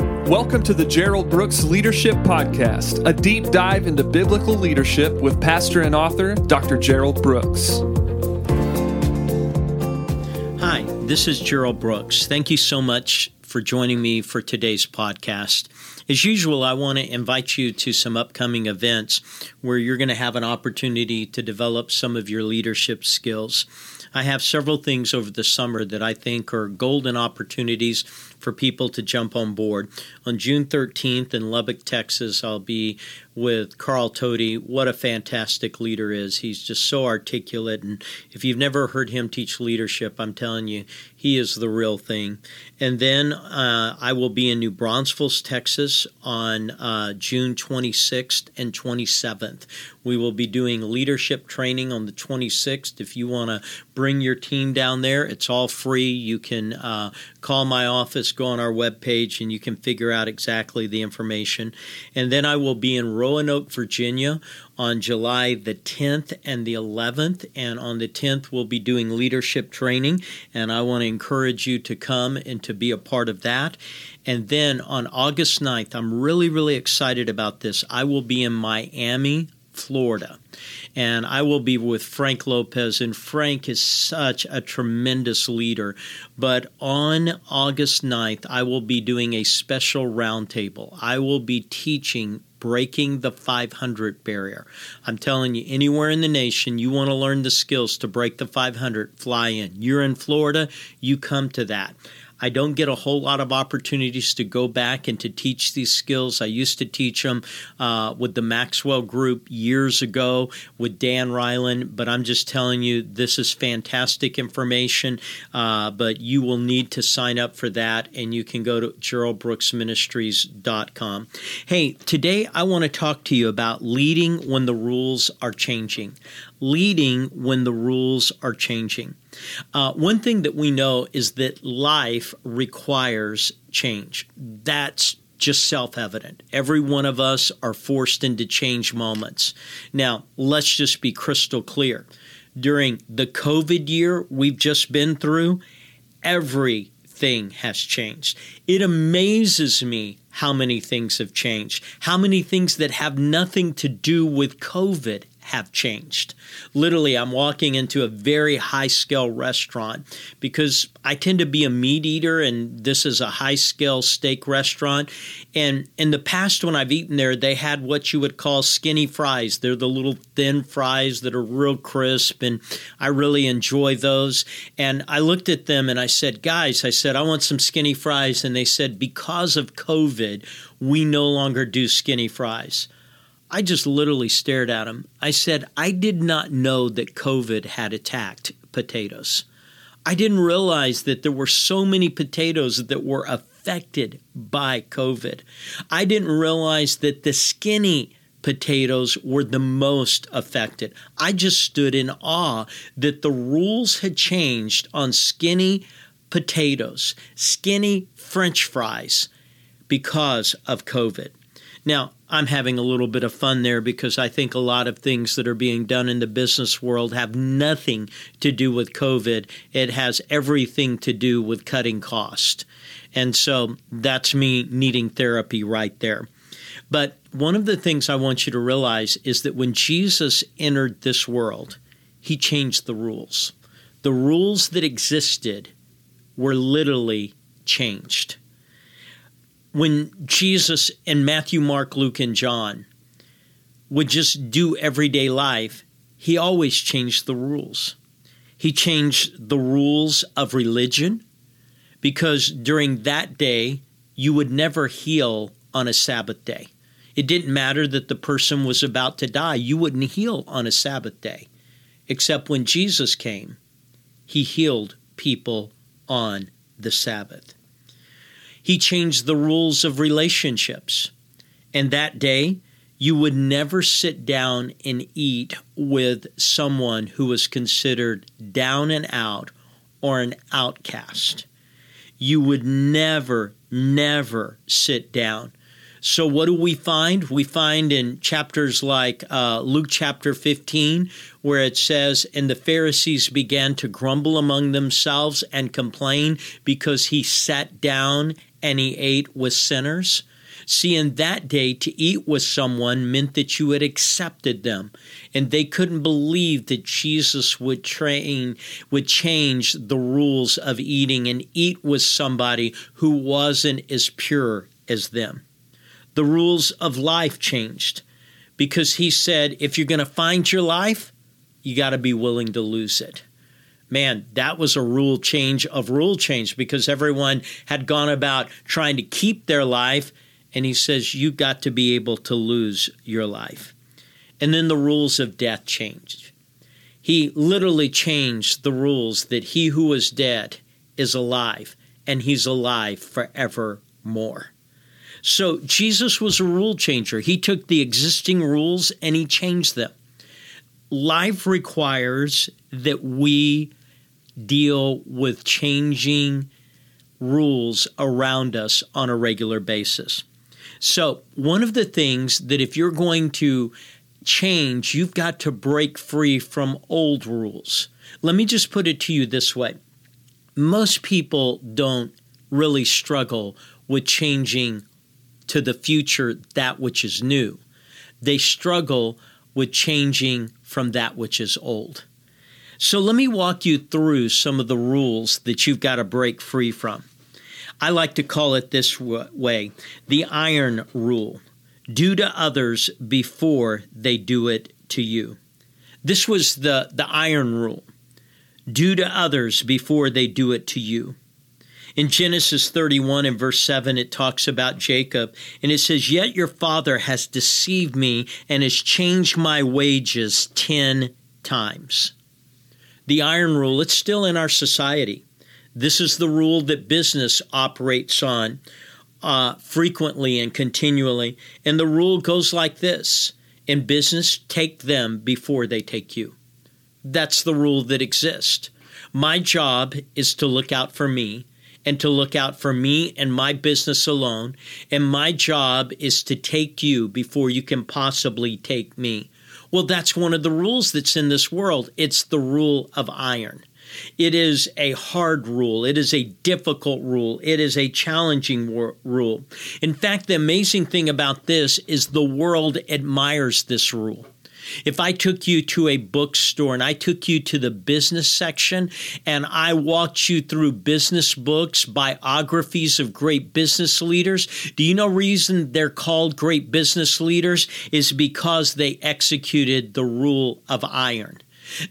Welcome to the Gerald Brooks Leadership Podcast, a deep dive into biblical leadership with pastor and author Dr. Gerald Brooks. Hi, this is Gerald Brooks. Thank you so much for joining me for today's podcast. As usual, I want to invite you to some upcoming events where you're going to have an opportunity to develop some of your leadership skills. I have several things over the summer that I think are golden opportunities for people to jump on board. On June 13th in Lubbock, Texas, I'll be with Carl Tody. What a fantastic leader is. He's just so articulate and if you've never heard him teach leadership, I'm telling you, he is the real thing. And then uh, I will be in New Braunfels, Texas on uh, June 26th and 27th. We will be doing leadership training on the 26th. If you want to bring your team down there, it's all free. You can uh, call my office, go on our webpage, and you can figure out exactly the information. And then I will be in Roanoke, Virginia on July the 10th and the 11th. And on the 10th, we'll be doing leadership training. And I want to encourage you to come and to be a part of that. And then on August 9th, I'm really, really excited about this. I will be in Miami, Florida. And I will be with Frank Lopez, and Frank is such a tremendous leader. But on August 9th, I will be doing a special roundtable. I will be teaching breaking the 500 barrier. I'm telling you, anywhere in the nation you want to learn the skills to break the 500, fly in. You're in Florida, you come to that. I don't get a whole lot of opportunities to go back and to teach these skills. I used to teach them uh, with the Maxwell Group years ago with Dan Reiland, but I'm just telling you, this is fantastic information. Uh, but you will need to sign up for that, and you can go to geraldbrooksministries.com. Hey, today I want to talk to you about leading when the rules are changing. Leading when the rules are changing. Uh, one thing that we know is that life requires change. That's just self evident. Every one of us are forced into change moments. Now, let's just be crystal clear. During the COVID year we've just been through, everything has changed. It amazes me how many things have changed, how many things that have nothing to do with COVID have changed. Literally, I'm walking into a very high scale restaurant because I tend to be a meat eater, and this is a high scale steak restaurant. And in the past, when I've eaten there, they had what you would call skinny fries. They're the little thin fries that are real crisp, and I really enjoy those. And I looked at them and I said, Guys, I said, I want some skinny fries. And they said, Because of COVID, we no longer do skinny fries. I just literally stared at him. I said, I did not know that COVID had attacked potatoes. I didn't realize that there were so many potatoes that were affected by COVID. I didn't realize that the skinny potatoes were the most affected. I just stood in awe that the rules had changed on skinny potatoes, skinny french fries because of COVID. Now, I'm having a little bit of fun there because I think a lot of things that are being done in the business world have nothing to do with COVID. It has everything to do with cutting cost. And so that's me needing therapy right there. But one of the things I want you to realize is that when Jesus entered this world, he changed the rules. The rules that existed were literally changed when Jesus and Matthew, Mark, Luke, and John would just do everyday life, he always changed the rules. He changed the rules of religion because during that day, you would never heal on a Sabbath day. It didn't matter that the person was about to die, you wouldn't heal on a Sabbath day. Except when Jesus came, he healed people on the Sabbath. He changed the rules of relationships. And that day, you would never sit down and eat with someone who was considered down and out or an outcast. You would never, never sit down. So, what do we find? We find in chapters like uh, Luke chapter 15, where it says, And the Pharisees began to grumble among themselves and complain because he sat down and he ate with sinners. See, in that day, to eat with someone meant that you had accepted them. And they couldn't believe that Jesus would train, would change the rules of eating and eat with somebody who wasn't as pure as them. The rules of life changed because he said, if you're going to find your life, you got to be willing to lose it man, that was a rule change of rule change because everyone had gone about trying to keep their life and he says, You've got to be able to lose your life. And then the rules of death changed. He literally changed the rules that he who was dead is alive, and he's alive forevermore. So Jesus was a rule changer. He took the existing rules and he changed them. Life requires that we deal with changing rules around us on a regular basis. So, one of the things that if you're going to change, you've got to break free from old rules. Let me just put it to you this way most people don't really struggle with changing to the future that which is new, they struggle with changing from that which is old. So, let me walk you through some of the rules that you've got to break free from. I like to call it this way the iron rule do to others before they do it to you. This was the, the iron rule do to others before they do it to you. In Genesis 31 and verse 7, it talks about Jacob, and it says, Yet your father has deceived me and has changed my wages 10 times. The iron rule, it's still in our society. This is the rule that business operates on uh, frequently and continually. And the rule goes like this In business, take them before they take you. That's the rule that exists. My job is to look out for me and to look out for me and my business alone. And my job is to take you before you can possibly take me. Well, that's one of the rules that's in this world. It's the rule of iron. It is a hard rule. It is a difficult rule. It is a challenging rule. In fact, the amazing thing about this is the world admires this rule. If I took you to a bookstore and I took you to the business section and I walked you through business books, biographies of great business leaders, do you know reason they're called great business leaders is because they executed the rule of iron.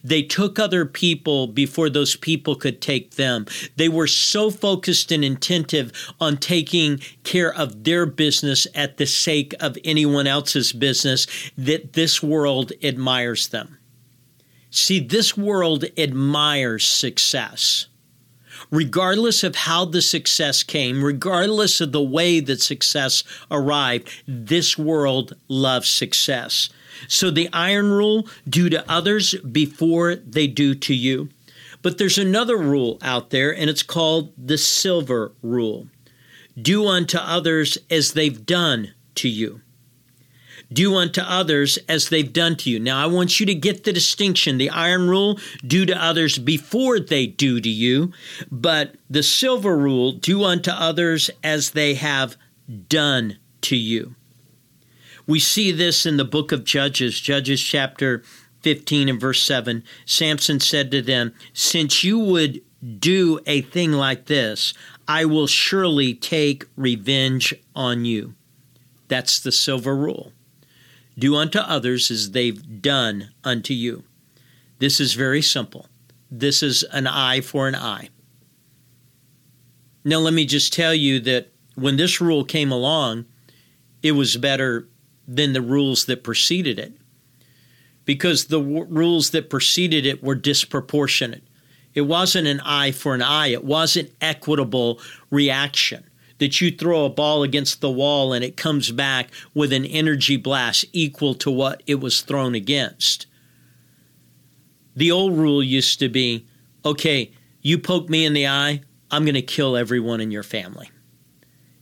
They took other people before those people could take them. They were so focused and attentive on taking care of their business at the sake of anyone else's business that this world admires them. See, this world admires success. Regardless of how the success came, regardless of the way that success arrived, this world loves success. So the iron rule do to others before they do to you. But there's another rule out there, and it's called the silver rule do unto others as they've done to you. Do unto others as they've done to you. Now, I want you to get the distinction. The iron rule, do to others before they do to you. But the silver rule, do unto others as they have done to you. We see this in the book of Judges, Judges chapter 15 and verse 7. Samson said to them, Since you would do a thing like this, I will surely take revenge on you. That's the silver rule. Do unto others as they've done unto you. This is very simple. This is an eye for an eye. Now, let me just tell you that when this rule came along, it was better than the rules that preceded it because the w- rules that preceded it were disproportionate. It wasn't an eye for an eye, it wasn't equitable reaction that you throw a ball against the wall and it comes back with an energy blast equal to what it was thrown against. The old rule used to be okay, you poke me in the eye, I'm going to kill everyone in your family.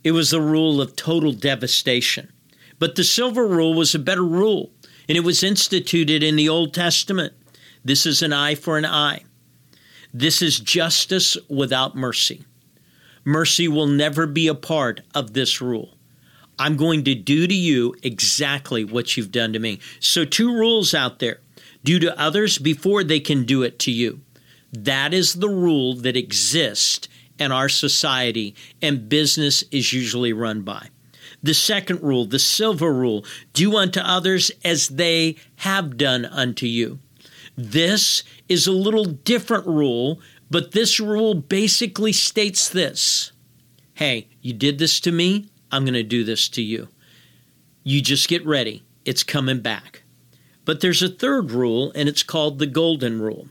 It was the rule of total devastation. But the silver rule was a better rule, and it was instituted in the Old Testament. This is an eye for an eye. This is justice without mercy. Mercy will never be a part of this rule. I'm going to do to you exactly what you've done to me. So, two rules out there do to others before they can do it to you. That is the rule that exists in our society, and business is usually run by. The second rule, the silver rule, do unto others as they have done unto you. This is a little different rule, but this rule basically states this Hey, you did this to me, I'm going to do this to you. You just get ready, it's coming back. But there's a third rule, and it's called the golden rule.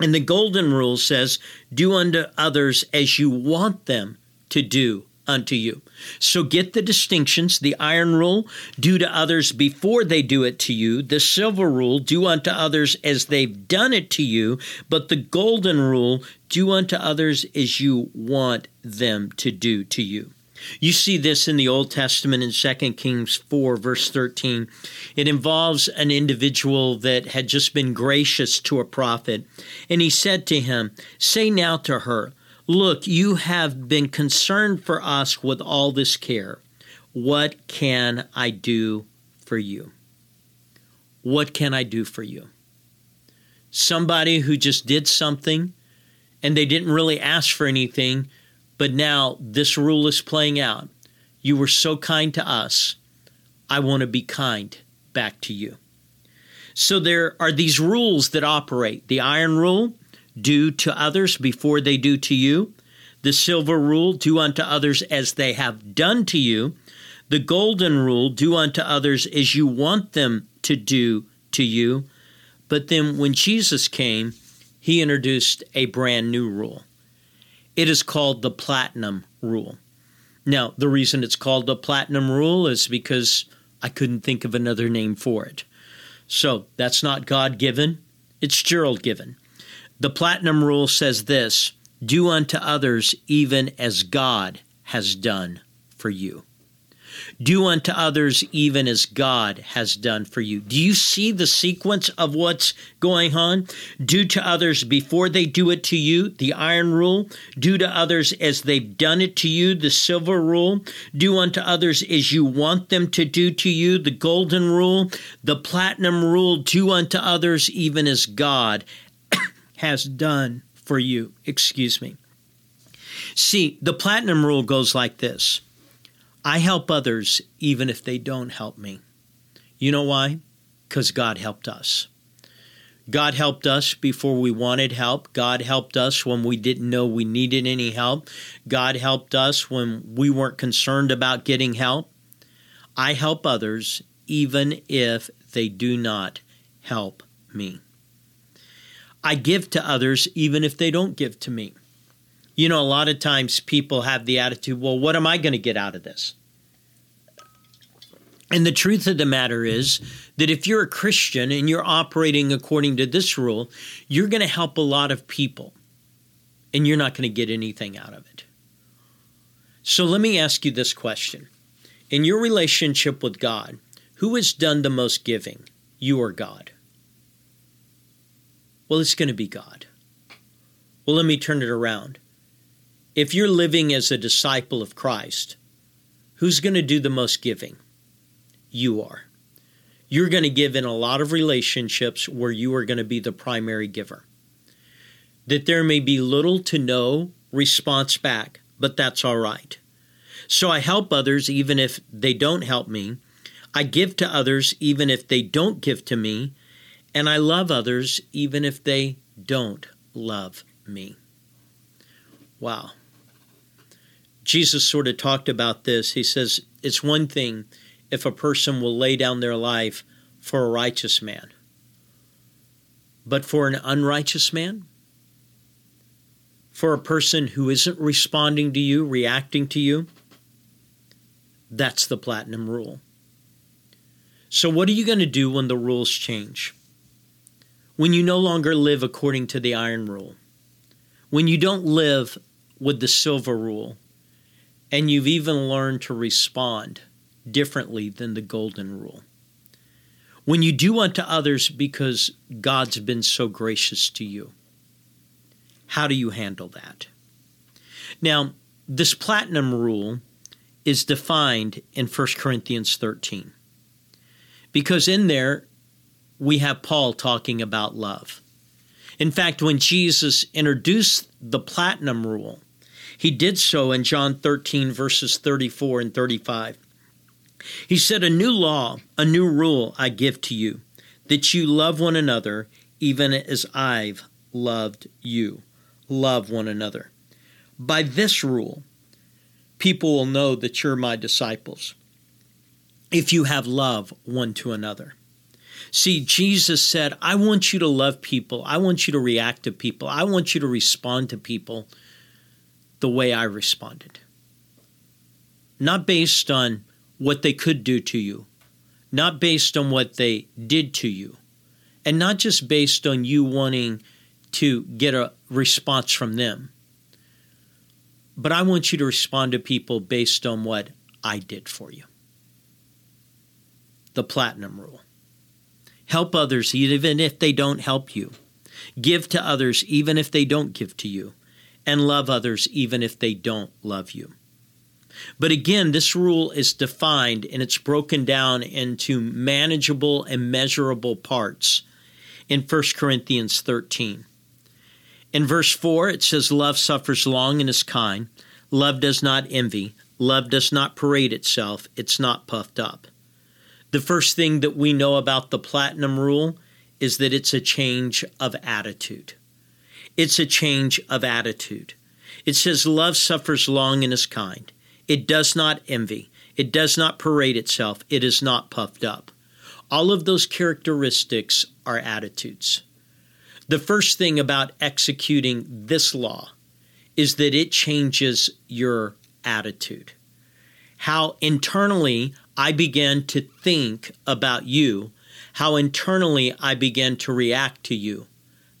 And the golden rule says, Do unto others as you want them to do unto you. So get the distinctions. The iron rule, do to others before they do it to you. The silver rule, do unto others as they've done it to you. But the golden rule, do unto others as you want them to do to you. You see this in the Old Testament in 2 Kings 4, verse 13. It involves an individual that had just been gracious to a prophet. And he said to him, Say now to her, Look, you have been concerned for us with all this care. What can I do for you? What can I do for you? Somebody who just did something and they didn't really ask for anything, but now this rule is playing out. You were so kind to us. I want to be kind back to you. So there are these rules that operate the iron rule do to others before they do to you. The silver rule, do unto others as they have done to you. The golden rule, do unto others as you want them to do to you. But then when Jesus came, he introduced a brand new rule. It is called the platinum rule. Now, the reason it's called the platinum rule is because I couldn't think of another name for it. So that's not God given, it's Gerald given. The platinum rule says this do unto others even as God has done for you. Do unto others even as God has done for you. Do you see the sequence of what's going on? Do to others before they do it to you, the iron rule. Do to others as they've done it to you, the silver rule. Do unto others as you want them to do to you, the golden rule. The platinum rule. Do unto others even as God has done for you. Excuse me. See, the platinum rule goes like this I help others even if they don't help me. You know why? Because God helped us. God helped us before we wanted help. God helped us when we didn't know we needed any help. God helped us when we weren't concerned about getting help. I help others even if they do not help me. I give to others even if they don't give to me. You know, a lot of times people have the attitude, well, what am I going to get out of this? And the truth of the matter is that if you're a Christian and you're operating according to this rule, you're going to help a lot of people and you're not going to get anything out of it. So let me ask you this question In your relationship with God, who has done the most giving, you or God? Well, it's going to be God. Well, let me turn it around. If you're living as a disciple of Christ, who's going to do the most giving? You are. You're going to give in a lot of relationships where you are going to be the primary giver. That there may be little to no response back, but that's all right. So I help others even if they don't help me. I give to others even if they don't give to me and I love others even if they don't love me. Wow. Jesus sort of talked about this. He says, It's one thing if a person will lay down their life for a righteous man, but for an unrighteous man, for a person who isn't responding to you, reacting to you, that's the platinum rule. So, what are you going to do when the rules change? When you no longer live according to the iron rule, when you don't live with the silver rule, And you've even learned to respond differently than the golden rule. When you do unto others because God's been so gracious to you, how do you handle that? Now, this platinum rule is defined in 1 Corinthians 13. Because in there, we have Paul talking about love. In fact, when Jesus introduced the platinum rule, he did so in John 13, verses 34 and 35. He said, A new law, a new rule I give to you, that you love one another, even as I've loved you. Love one another. By this rule, people will know that you're my disciples if you have love one to another. See, Jesus said, I want you to love people. I want you to react to people. I want you to respond to people the way I responded. Not based on what they could do to you, not based on what they did to you, and not just based on you wanting to get a response from them. But I want you to respond to people based on what I did for you. The platinum rule. Help others even if they don't help you. Give to others even if they don't give to you. And love others even if they don't love you. But again, this rule is defined and it's broken down into manageable and measurable parts in 1 Corinthians 13. In verse 4, it says, Love suffers long and is kind. Love does not envy. Love does not parade itself. It's not puffed up. The first thing that we know about the platinum rule is that it's a change of attitude. It's a change of attitude. It says, Love suffers long and is kind. It does not envy. It does not parade itself. It is not puffed up. All of those characteristics are attitudes. The first thing about executing this law is that it changes your attitude. How internally I began to think about you, how internally I began to react to you.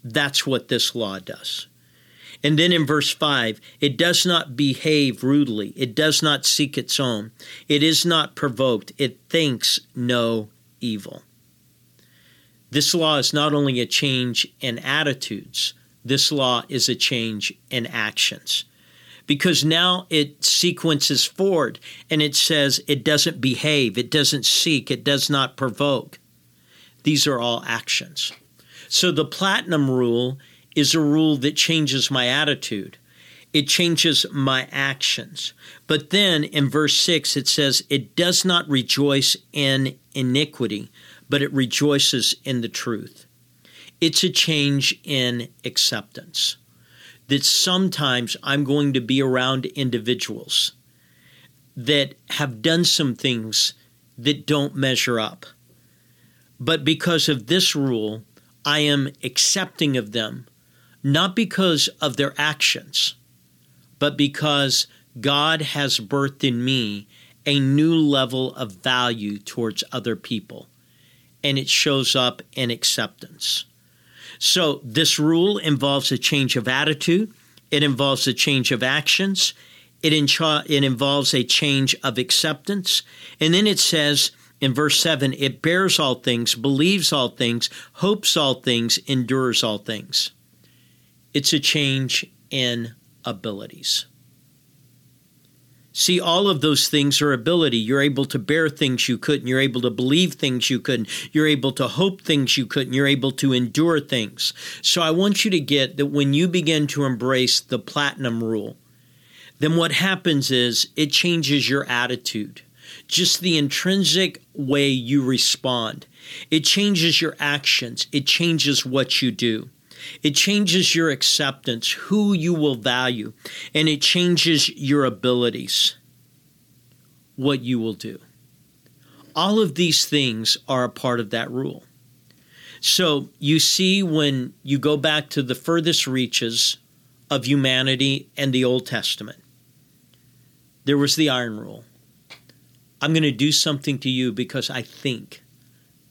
That's what this law does. And then in verse 5, it does not behave rudely, it does not seek its own, it is not provoked, it thinks no evil. This law is not only a change in attitudes, this law is a change in actions. Because now it sequences forward and it says it doesn't behave, it doesn't seek, it does not provoke. These are all actions. So the platinum rule is a rule that changes my attitude. It changes my actions. But then in verse 6, it says, It does not rejoice in iniquity, but it rejoices in the truth. It's a change in acceptance. That sometimes I'm going to be around individuals that have done some things that don't measure up. But because of this rule, I am accepting of them not because of their actions, but because God has birthed in me a new level of value towards other people, and it shows up in acceptance. So, this rule involves a change of attitude, it involves a change of actions, it, it involves a change of acceptance, and then it says, in verse 7 it bears all things, believes all things, hopes all things, endures all things. It's a change in abilities. See, all of those things are ability. You're able to bear things you couldn't. You're able to believe things you couldn't. You're able to hope things you couldn't. You're able to endure things. So I want you to get that when you begin to embrace the platinum rule, then what happens is it changes your attitude, just the intrinsic way you respond. It changes your actions, it changes what you do. It changes your acceptance, who you will value, and it changes your abilities, what you will do. All of these things are a part of that rule. So you see, when you go back to the furthest reaches of humanity and the Old Testament, there was the iron rule. I'm going to do something to you because I think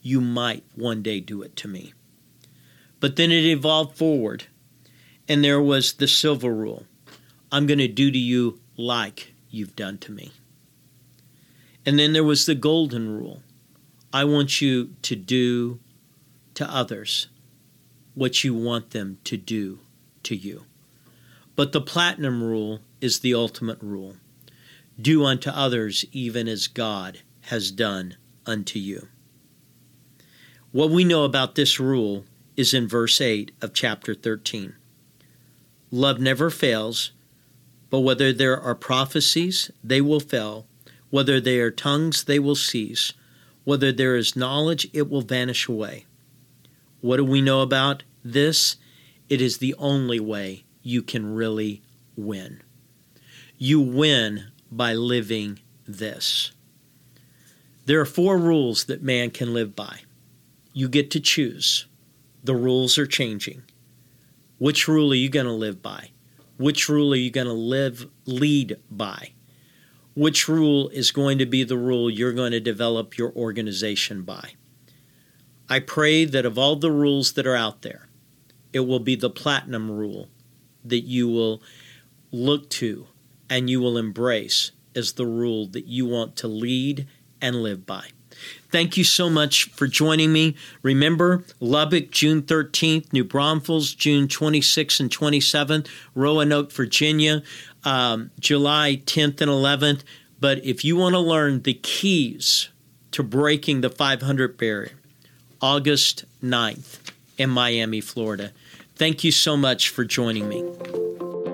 you might one day do it to me. But then it evolved forward, and there was the silver rule I'm going to do to you like you've done to me. And then there was the golden rule I want you to do to others what you want them to do to you. But the platinum rule is the ultimate rule do unto others even as God has done unto you. What we know about this rule is in verse 8 of chapter 13. Love never fails, but whether there are prophecies, they will fail. Whether they are tongues, they will cease. Whether there is knowledge, it will vanish away. What do we know about this? It is the only way you can really win. You win by living this. There are four rules that man can live by. You get to choose. The rules are changing. Which rule are you going to live by? Which rule are you going to live lead by? Which rule is going to be the rule you're going to develop your organization by? I pray that of all the rules that are out there, it will be the platinum rule that you will look to and you will embrace as the rule that you want to lead and live by. Thank you so much for joining me. Remember, Lubbock, June 13th, New Braunfels, June 26th and 27th, Roanoke, Virginia, um, July 10th and 11th. But if you want to learn the keys to breaking the 500 barrier, August 9th in Miami, Florida. Thank you so much for joining me.